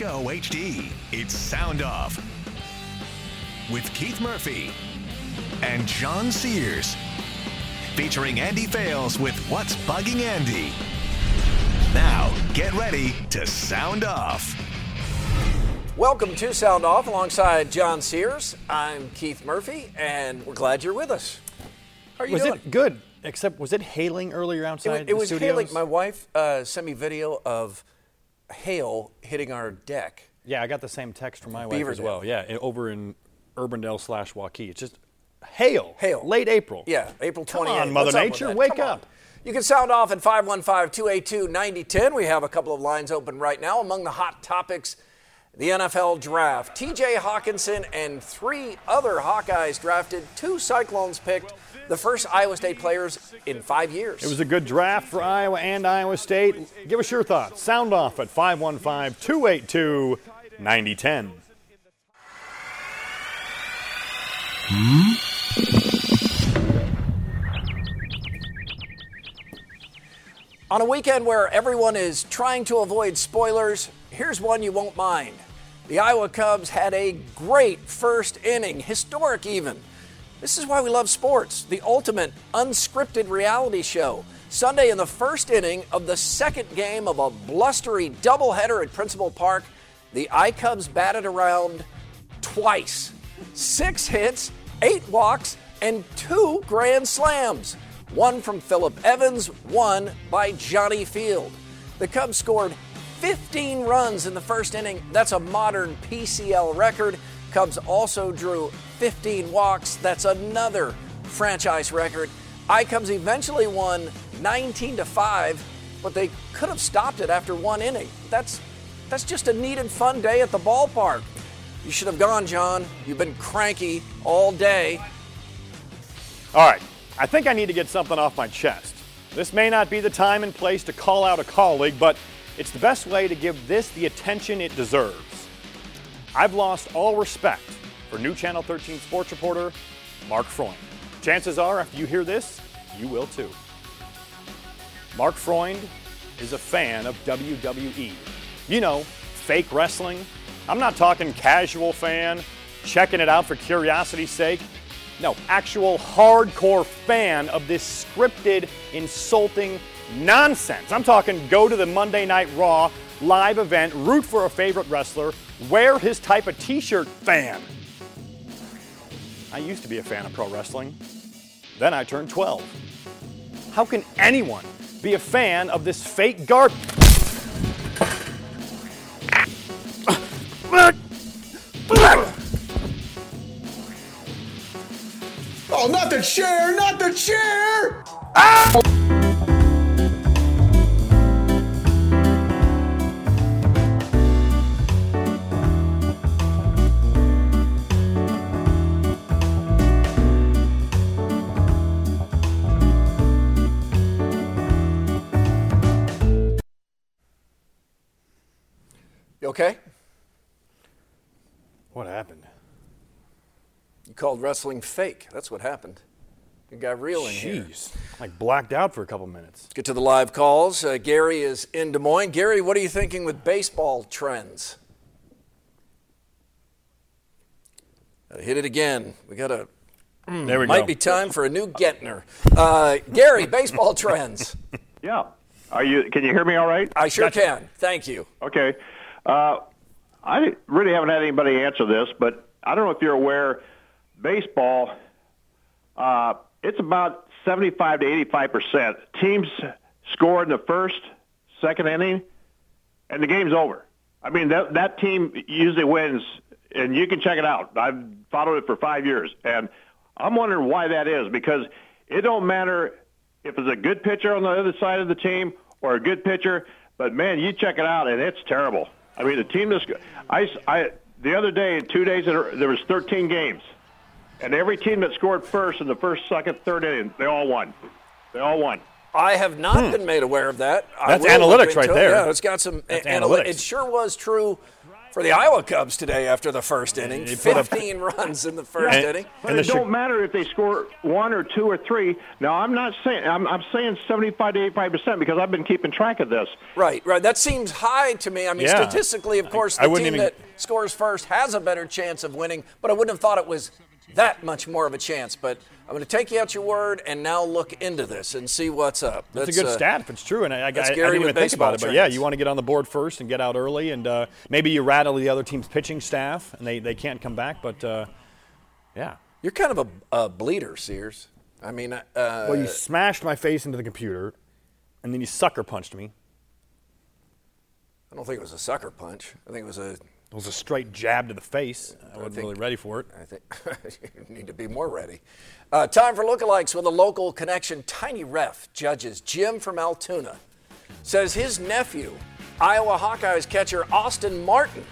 WHO HD, it's Sound Off with Keith Murphy and John Sears. Featuring Andy Fales with What's Bugging Andy. Now, get ready to sound off. Welcome to Sound Off alongside John Sears. I'm Keith Murphy, and we're glad you're with us. How are you was doing? it good? Except was it hailing earlier It, outside wa- it the was studios? hailing. My wife uh, sent me video of hail hitting our deck. Yeah, I got the same text from my wife as well. Yeah, over in Urbandale slash Waukee. It's just hail. Hail. Late April. Yeah, April 28th. Come on, Mother What's up with Nature, that? wake Come on. up. You can sound off at 515 282 9010. We have a couple of lines open right now. Among the hot topics, the NFL draft. TJ Hockenson and three other Hawkeyes drafted, two Cyclones picked, the first Iowa State players in five years. It was a good draft for Iowa and Iowa State. Give us your thoughts. Sound off at 515 282 9010. On a weekend where everyone is trying to avoid spoilers, here's one you won't mind. The Iowa Cubs had a great first inning, historic even. This is why we love sports, the ultimate unscripted reality show. Sunday in the first inning of the second game of a blustery doubleheader at Principal Park, the I Cubs batted around twice. Six hits, eight walks, and two grand slams. One from Phillip Evans, one by Johnny Field. The Cubs scored 15 runs in the first inning. That's a modern PCL record. Cubs also drew 15 walks. That's another franchise record. I Cubs eventually won 19 to 5, but they could have stopped it after one inning. That's that's just a neat and fun day at the ballpark. You should have gone, John. You've been cranky all day. All right, I think I need to get something off my chest. This may not be the time and place to call out a colleague, but it's the best way to give this the attention it deserves. I've lost all respect for new Channel 13 sports reporter Mark Freund. Chances are, after you hear this, you will too. Mark Freund is a fan of WWE. You know, fake wrestling. I'm not talking casual fan, checking it out for curiosity's sake. No, actual hardcore fan of this scripted, insulting nonsense. I'm talking go to the Monday Night Raw live event, root for a favorite wrestler, wear his type of t shirt fan. I used to be a fan of pro wrestling. Then I turned 12. How can anyone be a fan of this fake garbage? Oh, not the chair! Not the chair! You called wrestling fake. That's what happened. You got real in here. Jeez. Like blacked out for a couple minutes. Let's Get to the live calls. Uh, Gary is in Des Moines. Gary, what are you thinking with baseball trends? Uh, hit it again. We got a There we might go. be time for a new Getner. Uh, Gary, baseball trends. Yeah. Are you? Can you hear me all right? I sure can. Thank you. Okay. Uh, I really haven't had anybody answer this, but I don't know if you're aware. Baseball, uh, it's about 75 to 85 percent. Teams score in the first, second inning, and the game's over. I mean, that that team usually wins, and you can check it out. I've followed it for five years, and I'm wondering why that is because it don't matter if it's a good pitcher on the other side of the team or a good pitcher. But man, you check it out, and it's terrible. I mean, the team that's I, I the other day, two days there was 13 games, and every team that scored first in the first, second, third inning, they all won. They all won. I have not hmm. been made aware of that. That's analytics right there. Yeah, it's got some analytics. It sure was true for the Iowa Cubs today after the first inning. 15 runs in the first and, inning. But it don't matter if they score one or two or three. Now, I'm not saying I'm, I'm saying 75 to 85 percent because I've been keeping track of this. Right, right. That seems high to me. I mean, yeah. statistically, of course, the team even... that scores first has a better chance of winning. But I wouldn't have thought it was that much more of a chance. But I'm going to take you at your word and now look into this and see what's up. That's, that's a good uh, stat if it's true, and I, I, I didn't even think about it. But yeah, you want to get on the board first and get out early, and uh, maybe you rattle the other team's pitching staff, and they, they can't come back. But uh, yeah, you're kind of a, a bleeder, Sears. I mean, uh, well, you smashed my face into the computer, and then you sucker punched me. I don't think it was a sucker punch. I think it was a it was a straight jab to the face. I wasn't think, really ready for it. I think you need to be more ready. Uh, time for lookalikes with a local connection. Tiny Ref judges Jim from Altoona says his nephew, Iowa Hawkeyes catcher Austin Martin,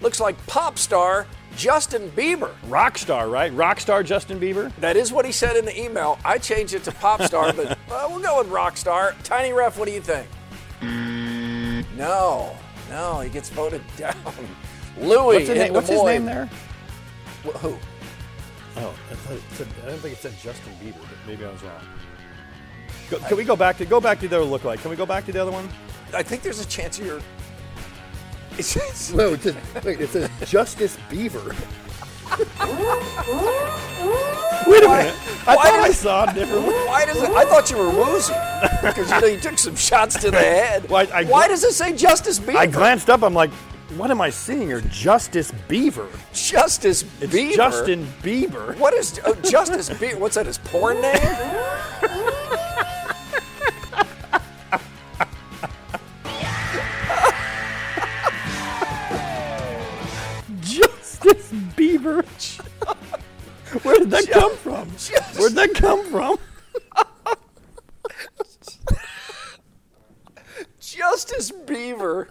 looks like pop star Justin Bieber. Rock star, right? Rock star Justin Bieber? That is what he said in the email. I changed it to pop star, but uh, we'll go with rock star. Tiny Ref, what do you think? No, no, he gets voted down. Louis what's, name, what's his name there? Wh- who? Oh, I, thought it said, don't think it said Justin Bieber, but maybe I was wrong. Go, can we go back to go back to the other look like? Can we go back to the other one? I think there's a chance you're. It's, it's, no, it says, wait, it says Justice Beaver. Wait a minute. I thought does, I saw a different one. Why does it? I thought you were woozy because you know you took some shots to the head. Why, I, why does it say Justice Beaver? I glanced up. I'm like, what am I seeing here? Justice Beaver. Justice it's Beaver. Justin Bieber. What is oh, Justice Beaver? What's that? His porn name? Justice Beaver. Where did that come from? Where did that come from? Justice Beaver.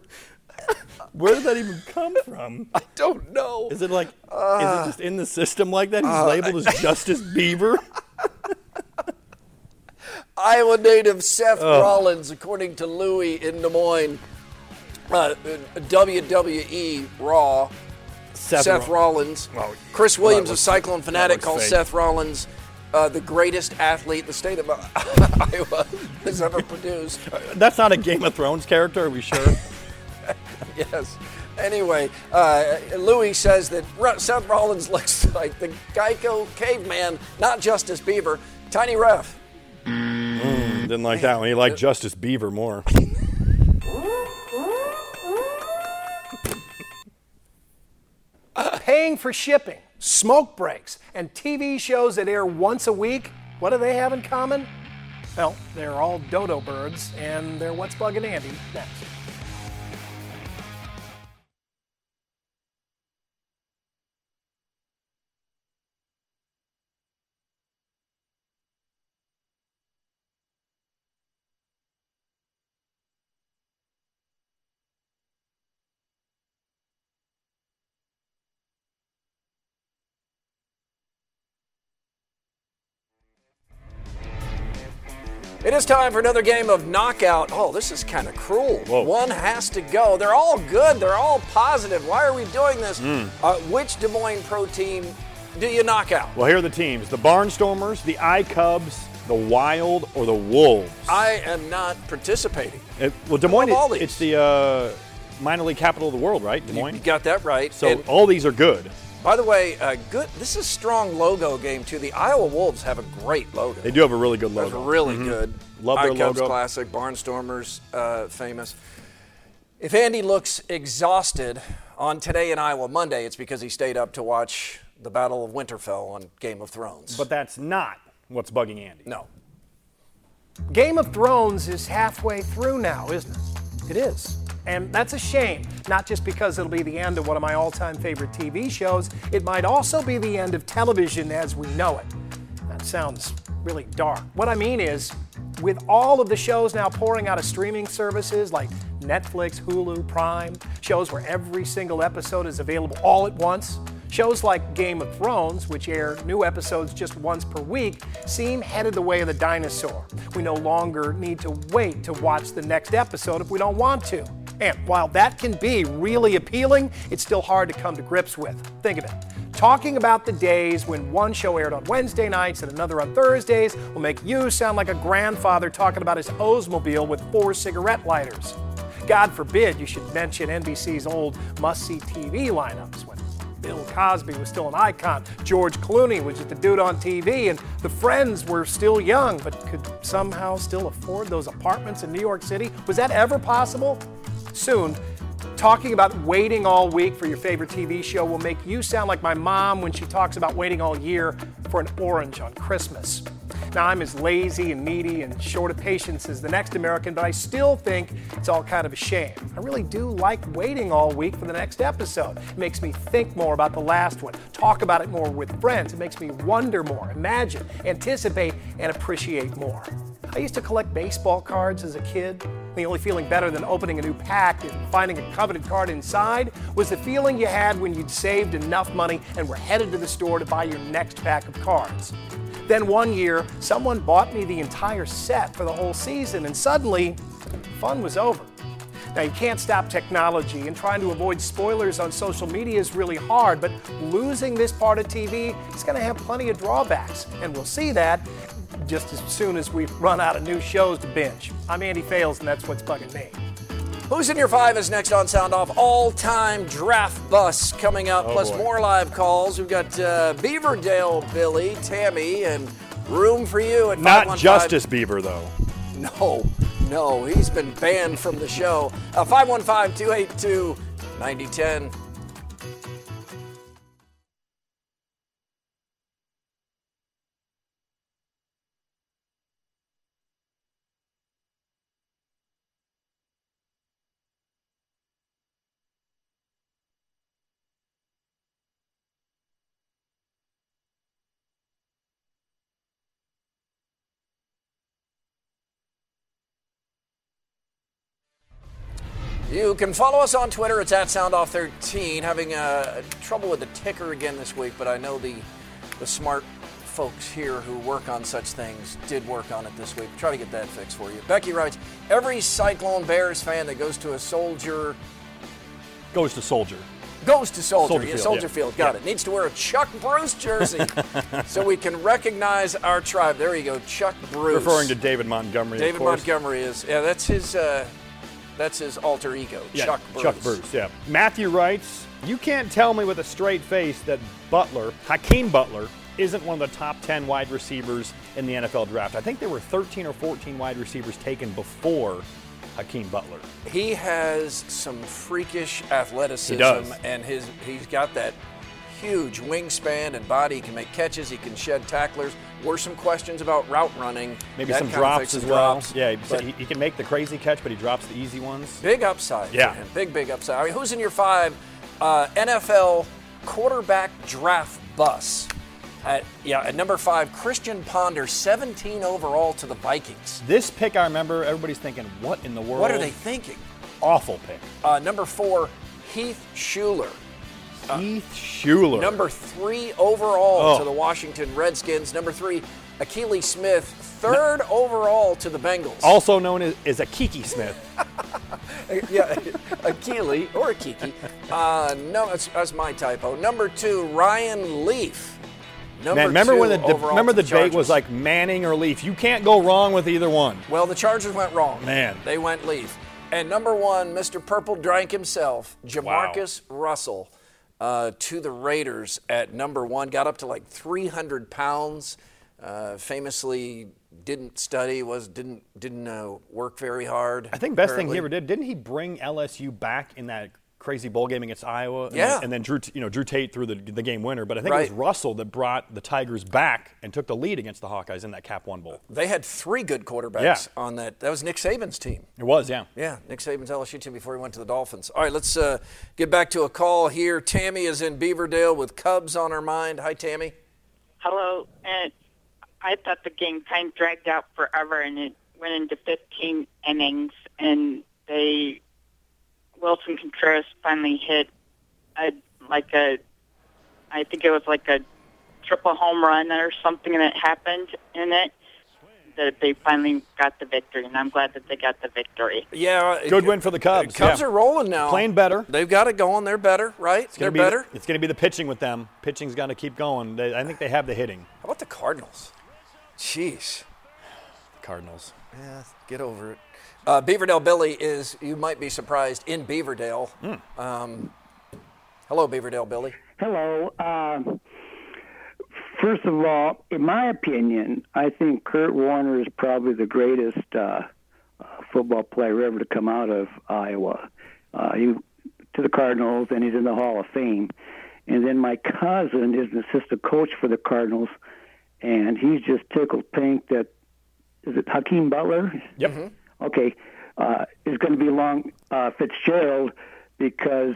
Where did that even come from? I don't know. Is it like, uh, is it just in the system like that? He's uh, labeled as Justice Beaver? Iowa native Seth oh. Rollins, according to Louis in Des Moines, uh, WWE Raw. Seth, Seth Rollins. Oh, Chris Williams of Cyclone Fanatic calls Seth Rollins uh, the greatest athlete the state of Iowa has ever produced. That's not a Game of Thrones character, are we sure? yes. Anyway, uh, Louis says that Seth Rollins looks like the Geico caveman, not Justice Beaver. Tiny ref. Mm, didn't like that one. He liked Justice Beaver more. Paying for shipping, smoke breaks, and TV shows that air once a week, what do they have in common? Well, they're all dodo birds, and they're What's Bugging Andy next. It is time for another game of knockout. Oh, this is kind of cruel. Whoa. One has to go. They're all good. They're all positive. Why are we doing this? Mm. Uh, which Des Moines Pro team do you knock out? Well, here are the teams: the Barnstormers, the I Cubs, the Wild, or the Wolves. I am not participating. It, well, Des Moines, it, it's the uh, minor league capital of the world, right? Des Moines. You got that right. So and all these are good. By the way, uh, good. This is a strong logo game too. The Iowa Wolves have a great logo. They do have a really good logo. That's really mm-hmm. good. Love their Cubs logo. Classic, Barnstormers, uh, famous. If Andy looks exhausted on today in Iowa Monday, it's because he stayed up to watch the Battle of Winterfell on Game of Thrones. But that's not what's bugging Andy. No. Game of Thrones is halfway through now, isn't it? It is. And that's a shame, not just because it'll be the end of one of my all time favorite TV shows, it might also be the end of television as we know it. That sounds really dark. What I mean is, with all of the shows now pouring out of streaming services like Netflix, Hulu, Prime, shows where every single episode is available all at once, shows like Game of Thrones, which air new episodes just once per week, seem headed the way of the dinosaur. We no longer need to wait to watch the next episode if we don't want to. And while that can be really appealing, it's still hard to come to grips with. Think of it. Talking about the days when one show aired on Wednesday nights and another on Thursdays will make you sound like a grandfather talking about his Oldsmobile with four cigarette lighters. God forbid you should mention NBC's old must see TV lineups when Bill Cosby was still an icon, George Clooney was just a dude on TV, and the friends were still young but could somehow still afford those apartments in New York City. Was that ever possible? Soon, talking about waiting all week for your favorite TV show will make you sound like my mom when she talks about waiting all year for an orange on Christmas. Now, I'm as lazy and needy and short of patience as the next American, but I still think it's all kind of a shame. I really do like waiting all week for the next episode. It makes me think more about the last one, talk about it more with friends. It makes me wonder more, imagine, anticipate, and appreciate more. I used to collect baseball cards as a kid. The only feeling better than opening a new pack and finding a coveted card inside was the feeling you had when you'd saved enough money and were headed to the store to buy your next pack of cards. Then one year, someone bought me the entire set for the whole season, and suddenly, fun was over. Now, you can't stop technology, and trying to avoid spoilers on social media is really hard, but losing this part of TV is going to have plenty of drawbacks, and we'll see that just as soon as we run out of new shows to binge. I'm Andy Fales, and that's what's bugging me. Who's in your five is next on Sound Off. All time draft bus coming up, Oh, plus boy. more live calls. We've got uh, Beaverdale Billy, Tammy, and room for you at Not Justice Beaver, though. No, no, he's been banned from the show. Uh, 515 282 9010. You can follow us on Twitter. It's at SoundOff13. Having uh, trouble with the ticker again this week, but I know the the smart folks here who work on such things did work on it this week. Try to get that fixed for you. Becky writes, every Cyclone Bears fan that goes to a Soldier Goes to Soldier. goes to Soldier. Soldier yeah, Field, Soldier yeah. Field. Got Yeah. it. Needs to wear a Chuck Bruce jersey so we can recognize our tribe. There you go, Chuck Bruce. Referring to David Montgomery. David. Montgomery is yeah. That's his. Uh, that's his alter ego, Yeah, Chuck Bruce. Chuck Bruce, yeah. Matthew writes, You can't tell me with a straight face that Butler, Hakeem Butler, isn't one of the top 10 wide receivers in the NFL draft. I think there were 13 or 14 wide receivers taken before Hakeem Butler. He has some freakish athleticism, He does. and his he's got that huge wingspan and body. He can make catches. He can shed tacklers. Were some questions about route running. Maybe some drops as well. drops. Yeah, But he, he can make the crazy catch, but he drops the easy ones. big upside. Yeah. big big upside. I mean, who's in your five uh, NFL quarterback draft bus? At, yeah, at number five, Christian Ponder, 17 overall to the Vikings. This pick, I remember, everybody's thinking, what in the world? What are they thinking? Awful pick. Uh, number four, Heath Shuler. Heath Shuler. Uh, Number three overall Oh. to the Washington Redskins. Number three, Akili Smith, third overall to the Bengals. also known as, as a Kiki Smith. yeah, Akili or Akiki. Uh, no, that's, that's my typo. Number two, Ryan Leaf. Number Man, remember when the de- remember to the debate was like Manning or Leaf? You can't go wrong with either one. Well, the Chargers went wrong. Man. They went Leaf. And number one, Mr. Purple Drank himself, JaMarcus Russell, uh, to the Raiders at number one. Got up to like 300 pounds. Uh, famously didn't study, was didn't didn't uh, work very hard. I think best thing he ever did. Didn't he bring LSU back in that crazy bowl game against Iowa? And Yeah. Then, and then Drew, you know, Drew Tate threw the, the game winner. But I think it was Russell that brought the Tigers back and took the lead against the Hawkeyes in that Cap One bowl. They had three good quarterbacks Yeah. on that. That was Nick Saban's team. It was, yeah. Yeah, Nick Saban's LSU team before he went to the Dolphins. All right, let's uh, get back to a call here. Tammy is in Beaverdale with Cubs on her mind. Hi, Tammy. Hello, and I thought the game kind of dragged out forever, and it went into 15 innings, and they Willson Contreras finally hit a like a I think it was like a triple home run or something that happened in it that they finally got the victory, and I'm glad that they got the victory. Yeah, uh, Good win for the Cubs. The Cubs yeah. are rolling now. Playing better. They've got it going. They're better, right? It's They're gonna be better. It's going to be the pitching with them. Pitching's got to keep going. They, I think they have the hitting. How about the Cardinals? Jeez. the Cardinals. Yeah, get over it. Uh, Beaverdale Billy is, you might be surprised, in Beaverdale. Hmm. Um, hello, Beaverdale Billy. Hello. Uh, first of all, in my opinion, I think Kurt Warner is probably the greatest uh, uh, football player ever to come out of Iowa. Uh, he to the Cardinals, and he's in the Hall of Fame. And then my cousin is an assistant coach for the Cardinals, and he's just tickled pink that is it Hakeem Butler? Yep. Okay, uh, is going to be long uh, Fitzgerald because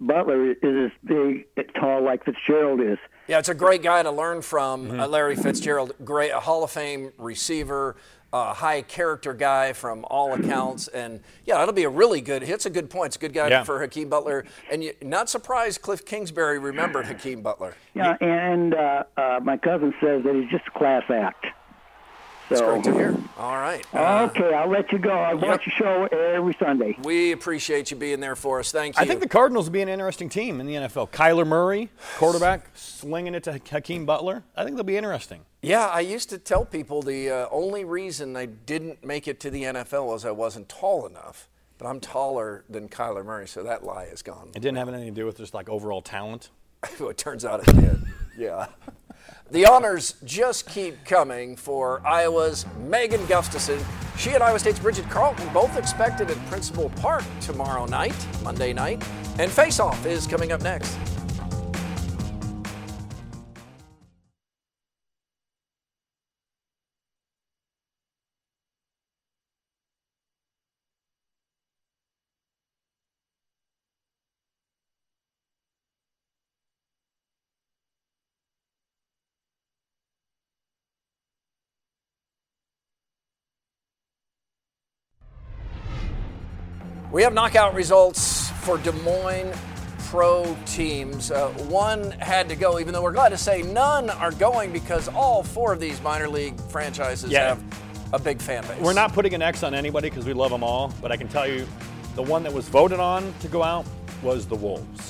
Butler is as big, tall like Fitzgerald is. Yeah, it's a great guy to learn from, Mm-hmm. uh, Larry Fitzgerald. Great, a Hall of Fame receiver, uh, high character guy from all accounts, and yeah, it'll be a really good. It's a good point. It's a good guy Yeah. for Hakeem Butler, and you, not surprised Cliff Kingsbury remembered Hakeem Butler. Yeah, and uh, uh, my cousin says that he's just a class act. So, great to hear. All right. Uh, Okay, I'll let you go. I watch your show every Sunday. we appreciate you being there for us. Thank you. I think the Cardinals will be an interesting team in the NFL. Kyler Murray, quarterback, slinging it to Hakeem Butler. I think they'll be interesting. Yeah, I used to tell people the uh, only reason I didn't make it to the NFL was I wasn't tall enough. But I'm taller than Kyler Murray, so that lie is gone. It didn't have anything to do with just like overall talent. it turns out it did. Yeah. The honors just keep coming for Iowa's Megan Gustafson. She and Iowa State's Bridget Carleton both expected at Principal Park tomorrow night, Monday night. And Face Off is coming up next. We have knockout results for Des Moines pro teams. Uh, one had to go, even though we're glad to say none are going because all four of these minor league franchises Yeah. have a big fan base. We're not putting an X on anybody because we love them all, but I can tell you the one that was voted on to go out was the Wolves.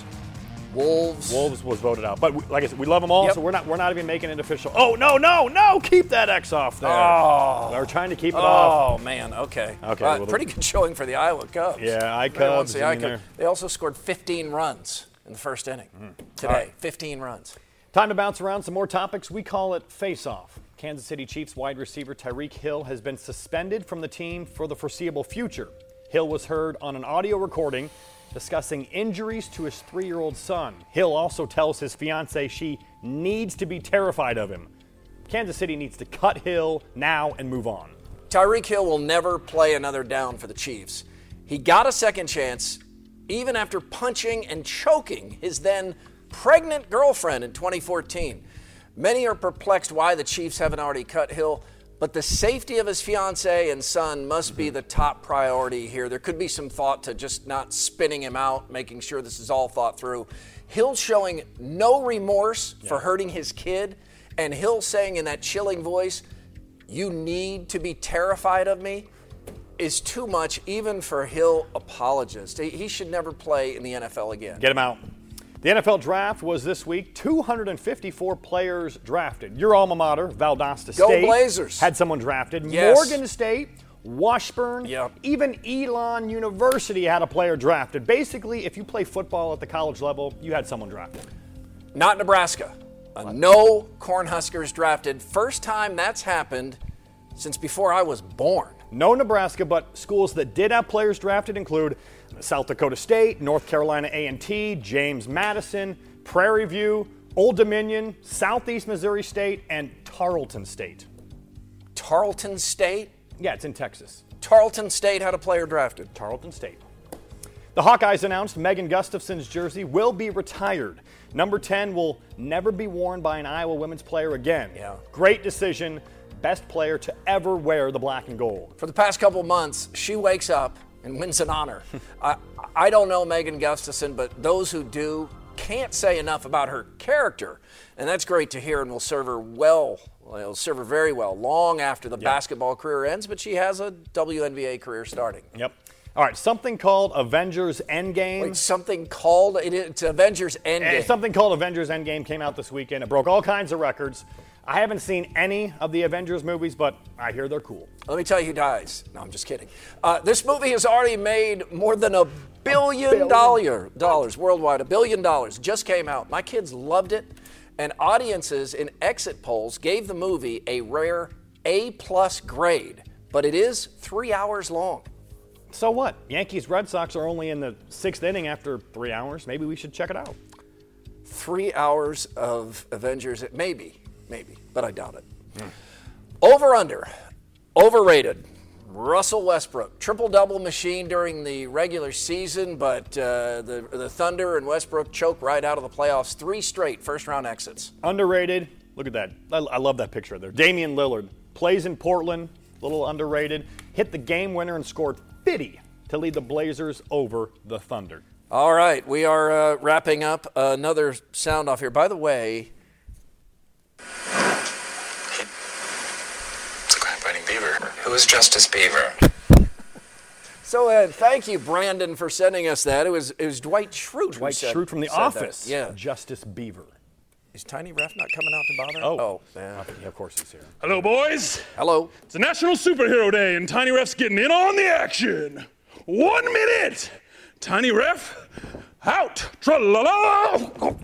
Wolves. Wolves was voted out, but we, like I said, we love them all, Yep. so we're not we're not even making it official. Oh no no no! Keep that X off there. Oh. We're trying to keep it off. Oh man, okay. Okay, Uh, well, pretty good showing for the Iowa Cubs. Yeah, I Cubs, the I mean, Cubs. they're- also scored 15 runs in the first inning today. right. 15 runs. Time to bounce around some more topics. We call it face off. Kansas City Chiefs wide receiver Tyreek Hill has been suspended from the team for the foreseeable future. Hill was heard on an audio recording discussing injuries to his three year old son. Hill also tells his fiancee she needs to be terrified of him. Kansas City needs to cut Hill now and move on. Tyreek Hill will never play another down for the Chiefs. He got a second chance even after punching and choking his then pregnant girlfriend in 2014. Many are perplexed why the Chiefs haven't already cut Hill, but the safety of his fiancee and son must be mm-hmm. the top priority here. There could be some thought to just not spinning him out, making sure this is all thought through. Hill showing no remorse for hurting his kid, and Hill saying in that chilling voice, you need to be terrified of me is too much even for Hill apologists. He- He should never play in the NFL again. Get him out. The NFL draft was this week. 254 players drafted. Your alma mater, Valdosta Go State, Blazers. had someone drafted. Yes. Morgan State, Washburn, Yep. even Elon University had a player drafted. Basically, if you play football at the college level, you had someone drafted. Not Nebraska. Uh, no Cornhuskers drafted. First time that's happened since before I was born. No Nebraska, but schools that did have players drafted include South Dakota State, North Carolina A&T, James Madison, Prairie View, Old Dominion, Southeast Missouri State, and Tarleton State. Tarleton State. Yeah, it's in Texas. Tarleton State had a player drafted. Tarleton State. The Hawkeyes announced Megan Gustafson's jersey will be retired. Number 10 will never be worn by an Iowa women's player again. Yeah. Great decision. best player to ever wear the black and gold. For the past couple months, she wakes up and wins an honor. I, I don't know Megan Gustafson, but those who do can't say enough about her character. And that's great to hear and will serve her well. it'll serve her very well long after the yep. basketball career ends, but she has a WNBA career starting. Yep. All right, something called Avengers Endgame. Wait, something called it's Avengers Endgame. And something called Avengers Endgame came out this weekend. It broke all kinds of records. I haven't seen any of the Avengers movies, but I hear they're cool. Let me tell you who dies. No, I'm just kidding. Uh, this movie has already made more than a billion, billion. Dollar, dollars worldwide. A billion dollars just came out. My kids loved it, and audiences in exit polls gave the movie a rare A plus grade. But it is three hours long. So what? Yankees Red Sox are only in the sixth inning after three hours. Maybe we should check it out. Three hours of Avengers, maybe, maybe, but I doubt it. Mm. Over under, overrated. Russell Westbrook, triple double machine during the regular season, but uh, the, the Thunder and Westbrook choke right out of the playoffs. Three straight first round exits. Underrated. Look at that. I, I love that picture there. Damian Lillard plays in Portland, a little underrated. Hit the game winner and scored 50 to lead the Blazers over the Thunder. All right, we are uh, wrapping up another sound off here. By the way, it's a crime-fighting beaver. Who is Justice Beaver? So uh, thank you, Brandon, for sending us that. It was it was Dwight Schrute. Dwight Schrute from The Office. That. Yeah, Justice Beaver. Is Tiny Ref not coming out to bother? Oh, oh yeah. of course he's here. Hello, boys. Hello. It's a National Superhero Day, and Tiny Ref's getting in on the action. One minute. Tiny Ref, out. Tra-la-la.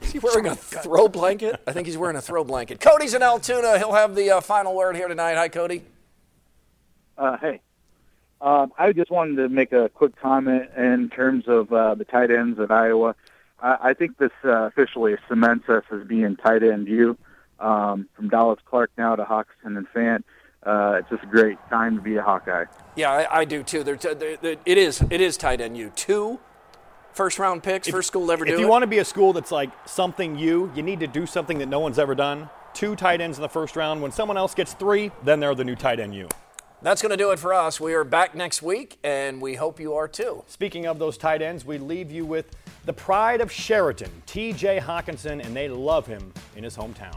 Is he wearing a throw blanket? I think he's wearing a throw blanket. Cody's in Altoona. He'll have the uh, final word here tonight. Hi, Cody. Uh, hey. Um, I just wanted to make a quick comment in terms of uh, the tight ends at Iowa. I, I think this uh, officially cements us as being tight end you. Um, from Dallas Clark now to Hockenson and Fant. Uh, it's just a great time to be a Hawkeye. Yeah, I, I do too. They're, they're, they're, it is it is tight end you. Two first round picks, if, first school ever do If you want to be a school that's like something you, you need to do something that no one's ever done. Two tight ends in the first round. When someone else gets three, then they're the new tight end you. That's going to do it for us. We are back next week, and we hope you are too. Speaking of those tight ends, we leave you with the pride of Chariton, TJ Hockenson, and they love him in his hometown.